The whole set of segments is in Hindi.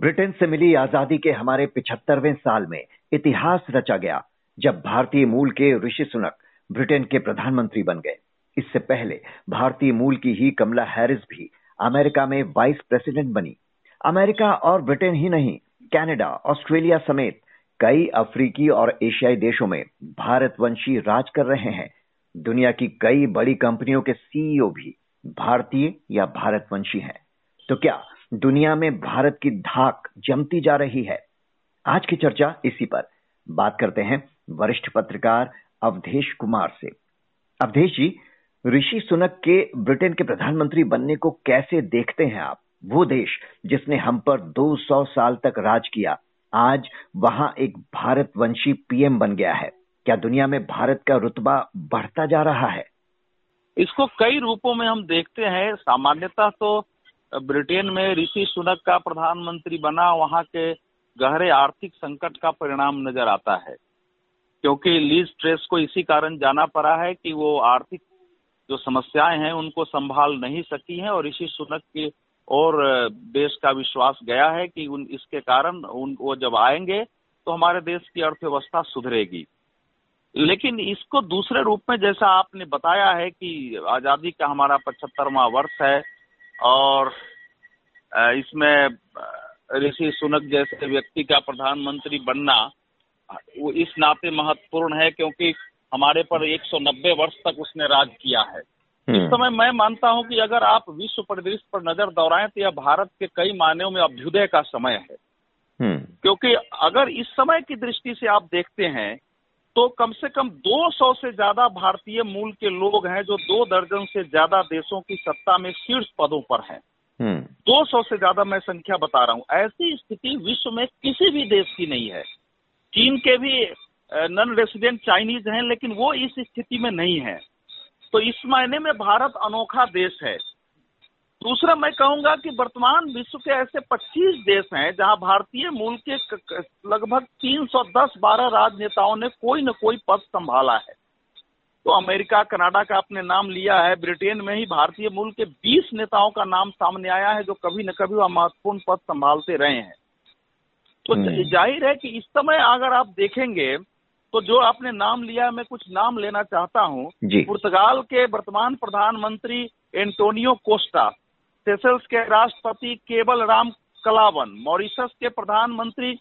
ब्रिटेन से मिली आज़ादी के हमारे पिछहत्तरवें साल में इतिहास रचा गया, जब भारतीय मूल के ऋषि सुनक ब्रिटेन के प्रधानमंत्री बन गए। इससे पहले भारतीय मूल की ही कमला हैरिस भी अमेरिका में वाइस प्रेसिडेंट बनी। अमेरिका और ब्रिटेन ही नहीं, कनाडा, ऑस्ट्रेलिया समेत कई अफ्रीकी और एशियाई देशों में भारतवंशी राज कर रहे हैं। दुनिया की कई बड़ी कंपनियों के सीईओ भी भारतीय या भारतवंशी हैं। तो क्या दुनिया में भारत की धाक जमती जा रही है। आज की चर्चा इसी पर। बात करते हैं वरिष्ठ पत्रकार अवधेश कुमार से। अवधेश जी, ऋषि सुनक के ब्रिटेन के प्रधानमंत्री बनने को कैसे देखते हैं आप? वो देश जिसने हम पर 200 साल तक राज किया, आज वहाँ एक भारतवंशी पीएम बन गया है। क्या दुनिया में भारत का रुतबा बढ़ता जा रहा है? इसको कई रूपों में हम देखते हैं। सामान्यतः तो ब्रिटेन में ऋषि सुनक का प्रधानमंत्री बना, वहाँ के गहरे आर्थिक संकट का परिणाम नज़र आता है। क्योंकि लीज ट्रेस को इसी कारण जाना पड़ा है कि वो आर्थिक जो समस्याएँ हैं, उनको संभाल नहीं सकी हैं और ऋषि सुनक की और देश का विश्वास गया है कि उन, इसके कारण उन, वो जब आएँगे तो हमारे देश की अर्थव्यवस्था सुधरेगी। लेकिन इसको दूसरे रूप में जैसा आपने बताया है कि आज़ादी का हमारा पचहत्तरवा वर्ष है और इसमें ऋषि सुनक जैसे व्यक्ति का प्रधानमंत्री बनना वो इस नाते महत्वपूर्ण है क्योंकि हमारे पर 190 वर्ष तक उसने राज किया है इस हम्म। समय मैं मानता हूँ कि अगर आप विश्व परिदृश्य पर नज़र दौड़ाएँ तो यह भारत के कई मायनों में अभ्युदय का समय है हम्म। क्योंकि अगर इस समय की दृष्टि से आप देखते हैं तो कम से कम 200 से ज़्यादा भारतीय मूल के लोग हैं जो दो दर्जन से ज़्यादा देशों की सत्ता में शीर्ष पदों पर हैं। 200 हम्म। से ज़्यादा मैं संख्या बता रहा हूँ। ऐसी स्थिति विश्व में किसी भी देश की नहीं है। चीन के भी नॉन रेसिडेंट चाइनीज़ हैं लेकिन वो इस स्थिति में नहीं है। तो इस मायने में भारत अनोखा देश है। दूसरा मैं कहूँगा कि वर्तमान विश्व के ऐसे 25 देश हैं जहाँ भारतीय मूल के लगभग 310-12 राजनेताओं ने कोई न कोई पद संभाला है। तो अमेरिका कनाडा का आपने नाम लिया है ब्रिटेन में ही भारतीय मूल के 20 नेताओं का नाम सामने आया है जो कभी न कभी वह महत्वपूर्ण पद संभालते रहे हैं। तो हम्म। ज़ाहिर है कि इस समय अगर आप देखेंगे तो जो आपने नाम लिया मैं कुछ नाम लेना चाहता हूँ। पुर्तगाल के वर्तमान प्रधानमंत्री एंटोनियो कोस्टा सेशल्स के राष्ट्रपति केवल राम कलावन मॉरिशस के प्रधानमंत्री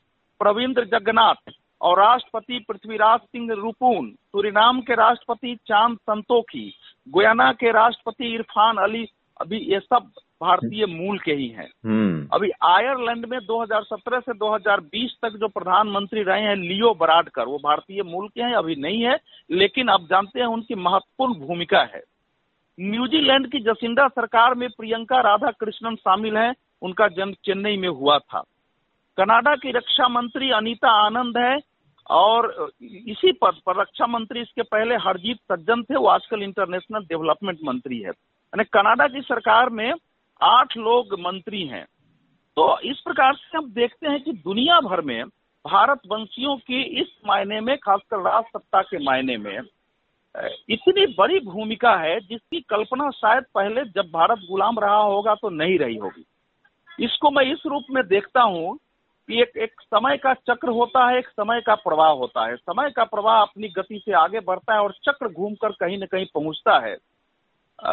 प्रविंद्र जगन्नाथ और राष्ट्रपति पृथ्वीराज सिंह रूपून सुरीनाम के राष्ट्रपति चाँद संतोखी गुयाना के राष्ट्रपति इरफान अली अभी ये सब भारतीय मूल के ही हैं हम्म। अभी आयरलैंड में 2017 से 2020 तक जो प्रधानमंत्री रहे हैं लियो बराडकर वो भारतीय मूल के हैं अभी नहीं है लेकिन आप जानते हैं उनकी महत्वपूर्ण भूमिका है न्यूजीलैंड की जसिंडा सरकार में प्रियंका राधा कृष्णन शामिल है। उनका जन्म चेन्नई में हुआ था। कनाडा की रक्षा मंत्री अनीता आनंद है और इसी पद पर रक्षा मंत्री इसके पहले हरजीत सज्जन थे। वो आजकल इंटरनेशनल डेवलपमेंट मंत्री है। यानी कनाडा की सरकार में आठ लोग मंत्री हैं। तो इस प्रकार से हम देखते हैं कि दुनिया भर में भारत वंशियों की इस मायने में, खासकर राज सत्ता के मायने में इतनी बड़ी भूमिका है जिसकी कल्पना शायद पहले जब भारत गुलाम रहा होगा तो नहीं रही होगी। इसको मैं इस रूप में देखता हूँ कि एक एक समय का चक्र होता है, एक समय का प्रवाह होता है। समय का प्रवाह अपनी गति से आगे बढ़ता है और चक्र घूमकर कहीं न कहीं पहुँचता है।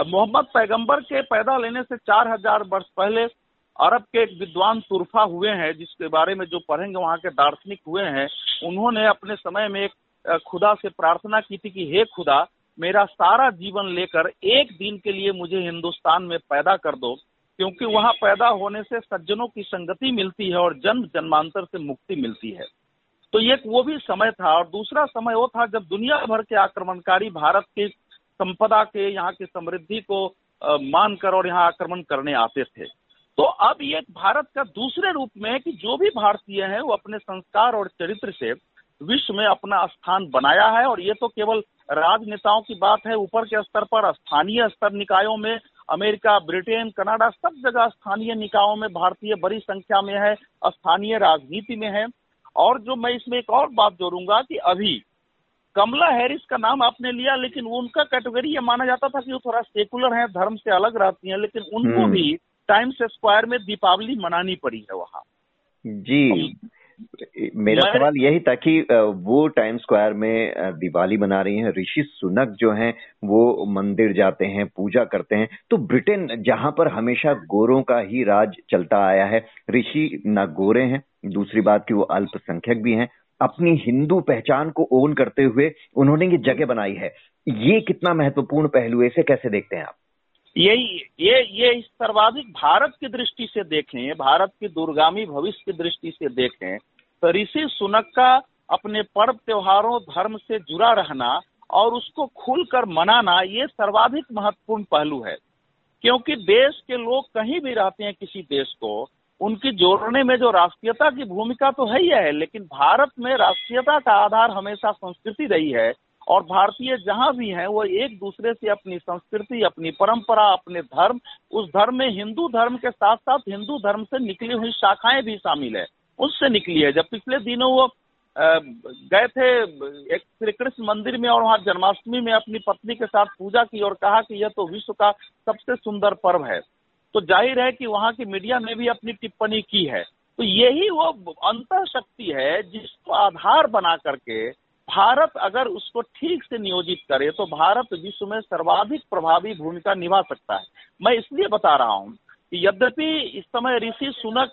मोहम्मद पैगंबर के पैदा लेने से चार हज़ार वर्ष पहले अरब के एक विद्वान तुरफा हुए हैं, जिसके बारे में जो पढ़ेंगे वहाँ के दार्शनिक हुए हैं, उन्होंने अपने समय में एक खुदा से प्रार्थना की थी कि हे खुदा मेरा सारा जीवन लेकर एक दिन के लिए मुझे हिंदुस्तान में पैदा कर दो क्योंकि वहाँ पैदा होने से सज्जनों की संगति मिलती है और जन्म जन्मांतर से मुक्ति मिलती है। तो ये वो भी समय था और दूसरा समय वो था जब दुनिया भर के आक्रमणकारी भारत की संपदा के यहाँ की समृद्धि को मानकर और यहाँ आक्रमण करने आते थे। तो अब ये भारत का दूसरे रूप में है कि जो भी भारतीय हैं वो अपने संस्कार और चरित्र से विश्व में अपना स्थान बनाया है और ये तो केवल राजनेताओं की बात है ऊपर के स्तर पर स्थानीय स्तर निकायों में अमेरिका ब्रिटेन कनाडा सब जगह स्थानीय निकायों में भारतीय बड़ी संख्या में है स्थानीय राजनीति में है। और जो मैं इसमें एक और बात जोड़ूँगा कि अभी कमला हैरिस का नाम आपने लिया लेकिन उनका कैटेगरी ये माना जाता था कि वो थोड़ा सेकुलर है धर्म से अलग रहती हैं लेकिन उनको हम्म। भी टाइम्स स्क्वायर में दीपावली मनानी पड़ी है वहाँ। जी। मेरा सवाल यही था कि वो टाइम स्क्वायर में दिवाली मना रही हैं ऋषि सुनक जो हैं वो मंदिर जाते हैं पूजा करते हैं। तो ब्रिटेन जहाँ पर हमेशा गोरों का ही राज चलता आया है ऋषि न गोरे हैं दूसरी बात कि वो अल्पसंख्यक भी हैं। अपनी हिंदू पहचान को ओन करते हुए उन्होंने ये जगह बनाई है। ये कितना महत्वपूर्ण पहलू है इसे कैसे देखते हैं आप? यही, ये ये सर्वाधिक भारत की दृष्टि से देखें भारत की दूरगामी भविष्य की दृष्टि से देखें तो ऋषि सुनक का अपने पर्व त्योहारों, धर्म से जुड़ा रहना और उसको खुलकर मनाना, ये सर्वाधिक महत्वपूर्ण पहलू है। क्योंकि देश के लोग कहीं भी रहते हैं किसी देश को, उनकी जोड़ने में जो राष्ट्रीयता की भूमिका तो है ही है, लेकिन भारत में राष्ट्रीयता का आधार हमेशा संस्कृति रही है और भारतीय जहाँ भी हैं, वो एक दूसरे से अपनी संस्कृति, अपनी परंपरा, अपने धर्म, उस धर्म में हिंदू धर्म के साथ साथ हिंदू धर्म से निकली हुई शाखाएँ भी शामिल है। उससे निकली है। जब पिछले दिनों वो गए थे, एक श्री कृष्ण मंदिर में और वहाँ जन्माष्टमी में अपनी पत्नी के साथ पूजा की और कहा कि यह तो विश्व का सबसे सुंदर पर्व है। तो ज़ाहिर है कि वहाँ की मीडिया ने भी अपनी टिप्पणी की है। तो यही वो अंत शक्ति है जिसको आधार बना करके भारत अगर उसको ठीक से नियोजित करे तो भारत विश्व में सर्वाधिक प्रभावी भूमिका निभा सकता है। मैं इसलिए बता रहा हूँ कि यद्यपि इस समय ऋषि सुनक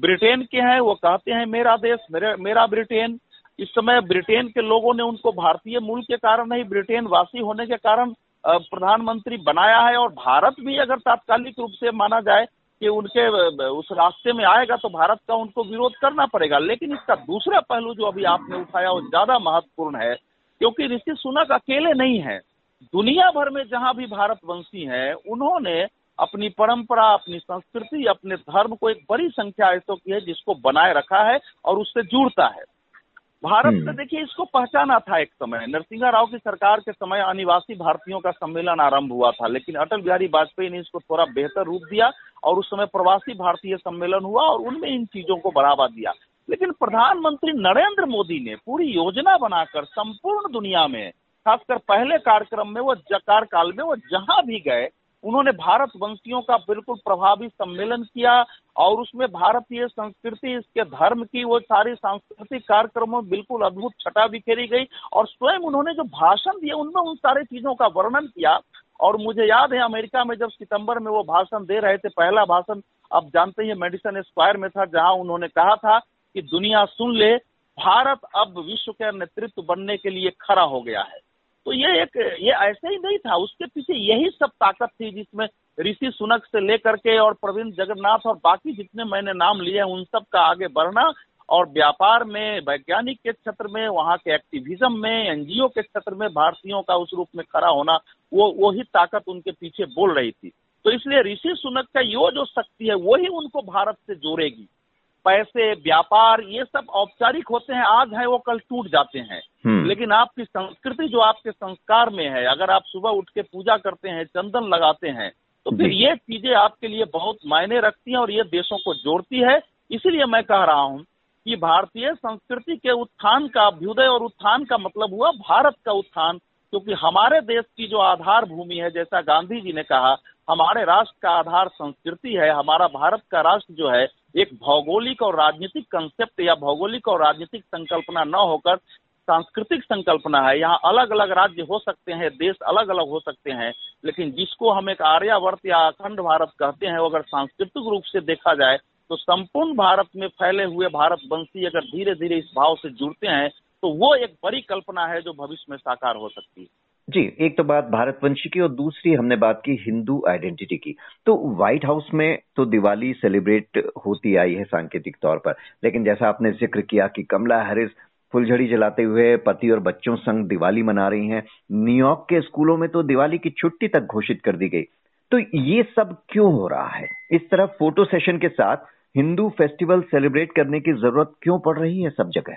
ब्रिटेन के हैं, वो कहते हैं, मेरा देश, मेरे, मेरा ब्रिटेन। इस समय ब्रिटेन के लोगों ने उनको भारतीय मूल के कारण नहीं, ब्रिटेन वासी होने के कारण प्रधानमंत्री बनाया है। और भारत भी अगर तात्कालिक रूप से माना जाए कि उनके, उस रास्ते में आएगा तो भारत का उनको विरोध करना पड़ेगा। लेकिन इसका दूसरा पहलू जो अभी आपने उठाया, वो ज़्यादा महत्वपूर्ण है, क्योंकि ऋषि सुनक अकेले नहीं है। दुनिया भर में जहाँ भी भारतवंशी हैं, उन्होंने अपनी परंपरा, अपनी संस्कृति, अपने धर्म को एक बड़ी संख्या ऐसों की है, जिसको बनाए रखा है और उससे जुड़ता है। भारत ने हम्म। देखिए इसको पहचाना था एक समय नरसिंहा राव की सरकार के समय अनिवासी भारतीयों का सम्मेलन आरंभ हुआ था लेकिन अटल बिहारी वाजपेयी ने इसको थोड़ा बेहतर रूप दिया और उस समय प्रवासी भारतीय सम्मेलन हुआ और उनमें इन चीज़ों को बढ़ावा दिया लेकिन प्रधानमंत्री नरेंद्र मोदी ने पूरी योजना बनाकर संपूर्ण दुनिया में खासकर पहले कार्यक्रम में वो कार्यकाल में वो जहाँ भी गए उन्होंने भारत वंशियों का बिल्कुल प्रभावी सम्मेलन किया और उसमें भारतीय संस्कृति, इसके धर्म की, वो सारी सांस्कृतिक कार्यक्रमों में बिल्कुल अद्भुत छटा बिखेरी गई और स्वयं उन्होंने जो भाषण दिए उनमें उन सारी चीज़ों का वर्णन किया। और मुझे याद है, अमेरिका में जब सितंबर में वो भाषण दे रहे थे, पहला भाषण अब जानते हैं, मेडिसन स्क्वायर में था, जहाँ उन्होंने कहा था कि दुनिया सुन ले, भारत अब विश्व के नेतृत्व बनने के लिए खड़ा हो गया है। तो ये एक, ये ऐसे ही नहीं था। उसके पीछे यही सब ताकत थी जिसमें ऋषि सुनक से लेकर के और प्रवीण जगन्नाथ और बाकी जितने मैंने नाम लिए उन सब का आगे बढ़ना और व्यापार में, वैज्ञानिक के क्षेत्र में, वहाँ के एक्टिविज्म में, एनजीओ के क्षेत्र में भारतीयों का उस रूप में खड़ा होना, वो वही ताकत उनके पीछे बोल रही थी। तो इसलिए ऋषि सुनक का यो जो शक्ति है वही उनको भारत से जोड़ेगी। पैसे व्यापार ये सब औपचारिक होते हैं आज है वो कल टूट जाते हैं। हम्म। लेकिन आपकी संस्कृति जो आपके संस्कार में है अगर आप सुबह उठ के पूजा करते हैं चंदन लगाते हैं तो फिर ये चीज़ें आपके लिए बहुत मायने रखती हैं और ये देशों को जोड़ती है। इसीलिए मैं कह रहा हूँ कि भारतीय संस्कृति के उत्थान का अभ्युदय और उत्थान का मतलब हुआ भारत का उत्थान क्योंकि हमारे देश की जो आधार भूमि है जैसा गांधी जी ने कहा हमारे राष्ट्र का आधार संस्कृति है हमारा भारत का राष्ट्र जो है एक भौगोलिक और राजनीतिक कंसेप्ट या भौगोलिक और राजनीतिक संकल्पना न होकर सांस्कृतिक संकल्पना है। यहाँ अलग अलग राज्य हो सकते हैं, देश अलग अलग हो सकते हैं, लेकिन जिसको हम एक आर्यावर्त या अखंड भारत कहते हैं अगर सांस्कृतिक रूप से देखा जाए तो संपूर्ण भारत में फैले हुए भारत वंशी अगर धीरे धीरे इस भाव से जुड़ते हैं तो वो एक बड़ी कल्पना है जो भविष्य में साकार हो सकती है। जी, एक तो बात भारतवंशी की और दूसरी हमने बात की हिंदू आइडेंटिटी की। तो व्हाइट हाउस में तो दिवाली सेलिब्रेट होती आई है सांकेतिक तौर पर, लेकिन जैसा आपने ज़िक्र किया कि कमला हैरिस फुलझड़ी जलाते हुए पति और बच्चों संग दिवाली मना रही हैं न्यूयॉर्क के स्कूलों में तो दिवाली की छुट्टी तक घोषित कर दी गई। तो ये सब क्यों हो रहा है? इस तरह फ़ोटो सेशन के साथ हिंदू फेस्टिवल सेलिब्रेट करने की ज़रूरत क्यों पड़ रही है सब जगह?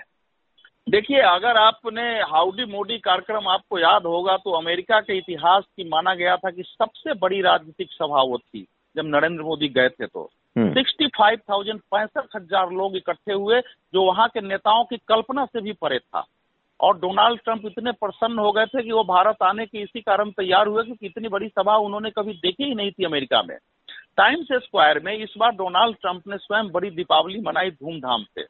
देखिए अगर आपने हाउडी मोडी कार्यक्रम आपको याद होगा तो अमेरिका के इतिहास की माना गया था कि सबसे बड़ी राजनीतिक सभा वो थी जब नरेंद्र मोदी गए थे तो। हम्म। सिक्सटी फाइव थाउज़ेंड पैंसठ हज़ार लोग इकट्ठे हुए जो वहाँ के नेताओं की कल्पना से भी परे था। और डोनाल्ड ट्रंप इतने प्रसन्न हो गए थे कि वो भारत आने के इसी कारण तैयार हुए क्योंकि इतनी बड़ी सभा उन्होंने कभी देखी ही नहीं थी अमेरिका में। टाइम्स स्क्वायर में इस बार डोनाल्ड ट्रंप ने स्वयं बड़ी दीपावली मनाई धूमधाम से।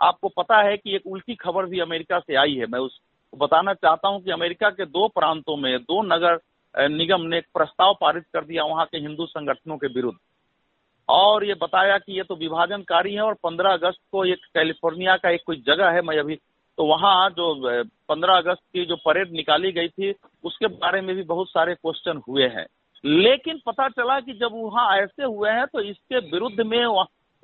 आपको पता है कि एक उल्टी खबर भी अमेरिका से आई है। मैं उसको बताना चाहता हूँ कि अमेरिका के दो प्रांतों में, दो नगर निगम ने एक प्रस्ताव पारित कर दिया वहाँ के हिंदू संगठनों के विरुद्ध। और ये बताया कि ये तो विभाजनकारी है और 15 अगस्त को एक कैलिफ़ोर्निया का एक कोई जगह है, मैं अभी तो वहाँ जो 15 अगस्त की जो परेड निकाली गई थी, उसके बारे में भी बहुत सारे क्वेश्चन हुए हैं। लेकिन पता चला कि जब वहाँ ऐसे हुए हैं तो इसके विरुद्ध में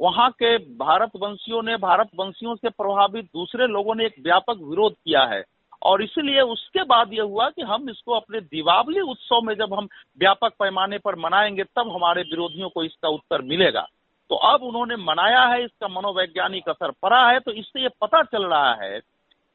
वहाँ के भारत वंशियों ने भारत वंशियों से प्रभावित दूसरे लोगों ने एक व्यापक विरोध किया है। और इसलिए उसके बाद यह हुआ कि हम इसको अपने दीपावली उत्सव में जब हम व्यापक पैमाने पर मनाएँगे, तब हमारे विरोधियों को इसका उत्तर मिलेगा। तो अब उन्होंने मनाया है, इसका मनोवैज्ञानिक असर पड़ा है तो इससे ये पता चल रहा है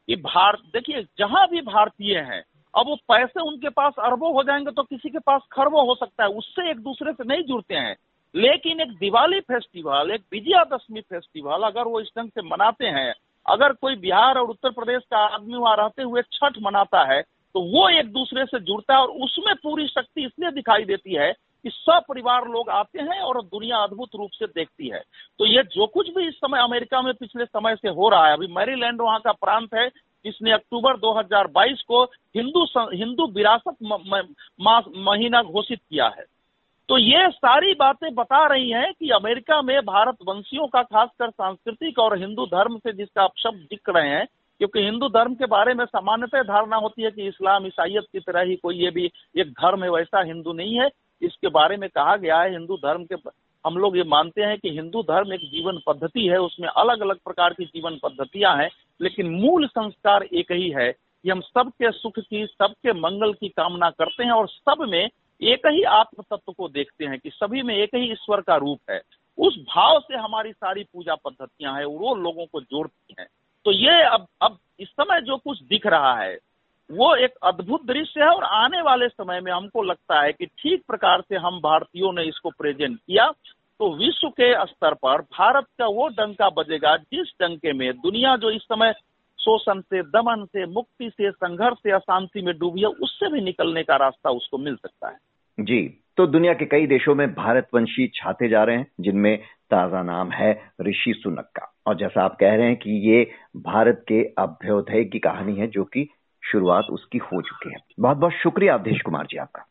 कि भारत, देखिए, जहाँ भी भारतीय हैं, अब वो पैसे उनके पास अरबों हो जाएँगे तो किसी के पास खरबों हो सकता है, उससे एक दूसरे से नहीं जुड़ते हैं। लेकिन एक दिवाली फेस्टिवल, एक विजयादशमी फेस्टिवल अगर वो इस ढंग से मनाते हैं, अगर कोई बिहार और उत्तर प्रदेश का आदमी वहाँ रहते हुए छठ मनाता है तो वो एक दूसरे से जुड़ता है और उसमें पूरी शक्ति इसलिए दिखाई देती है कि सब परिवार लोग आते हैं और दुनिया अद्भुत रूप से देखती है। तो ये जो कुछ भी इस समय अमेरिका में पिछले समय से हो रहा है, अभी मैरीलैंड वहाँ का प्रांत है, जिसने अक्टूबर 2022 को हिंदू हिंदू विरासत महीना घोषित किया है। तो ये सारी बातें बता रही हैं कि अमेरिका में भारत वंशियों का खासकर सांस्कृतिक और हिंदू धर्म से जिसका आप शब्द दिख रहे हैं, क्योंकि हिंदू धर्म के बारे में सामान्यतः धारणा होती है कि इस्लाम ईसाइत की तरह ही कोई ये भी एक धर्म है वैसा हिंदू नहीं है। इसके बारे में कहा गया है, हिंदू धर्म के हम लोग ये मानते हैं कि हिंदू धर्म एक जीवन पद्धति है, उसमें अलग अलग प्रकार की जीवन पद्धतियाँ हैं, लेकिन मूल संस्कार एक ही है कि हम सबके सुख की, सबके मंगल की कामना करते हैं और सब में एक ही आत्म तत्व को देखते हैं कि सभी में एक ही ईश्वर का रूप है। उस भाव से हमारी सारी पूजा पद्धतियाँ हैं, वो लोगों को जोड़ती हैं। तो ये अब अब इस समय जो कुछ दिख रहा है, वो एक अद्भुत दृश्य है और आने वाले समय में हमको लगता है कि ठीक प्रकार से हम भारतीयों ने इसको प्रेजेंट किया। तो विश्व के स्तर पर भारत का वो डंका बजेगा जिस डंके में दुनिया जो इस समय शोषण से, दमन से, मुक्ति से, संघर्ष से, अशांति में डूबी है, उससे भी निकलने का रास्ता उसको मिल सकता है। जी तो दुनिया के कई देशों में भारतवंशी छाते जा रहे हैं, जिनमें ताज़ा नाम है ऋषि सुनक का और जैसा आप कह रहे हैं कि ये भारत के अभ्योदय की कहानी है, जो कि शुरुआत उसकी हो चुकी है। बहुत बहुत शुक्रिया अवधेश कुमार जी आपका।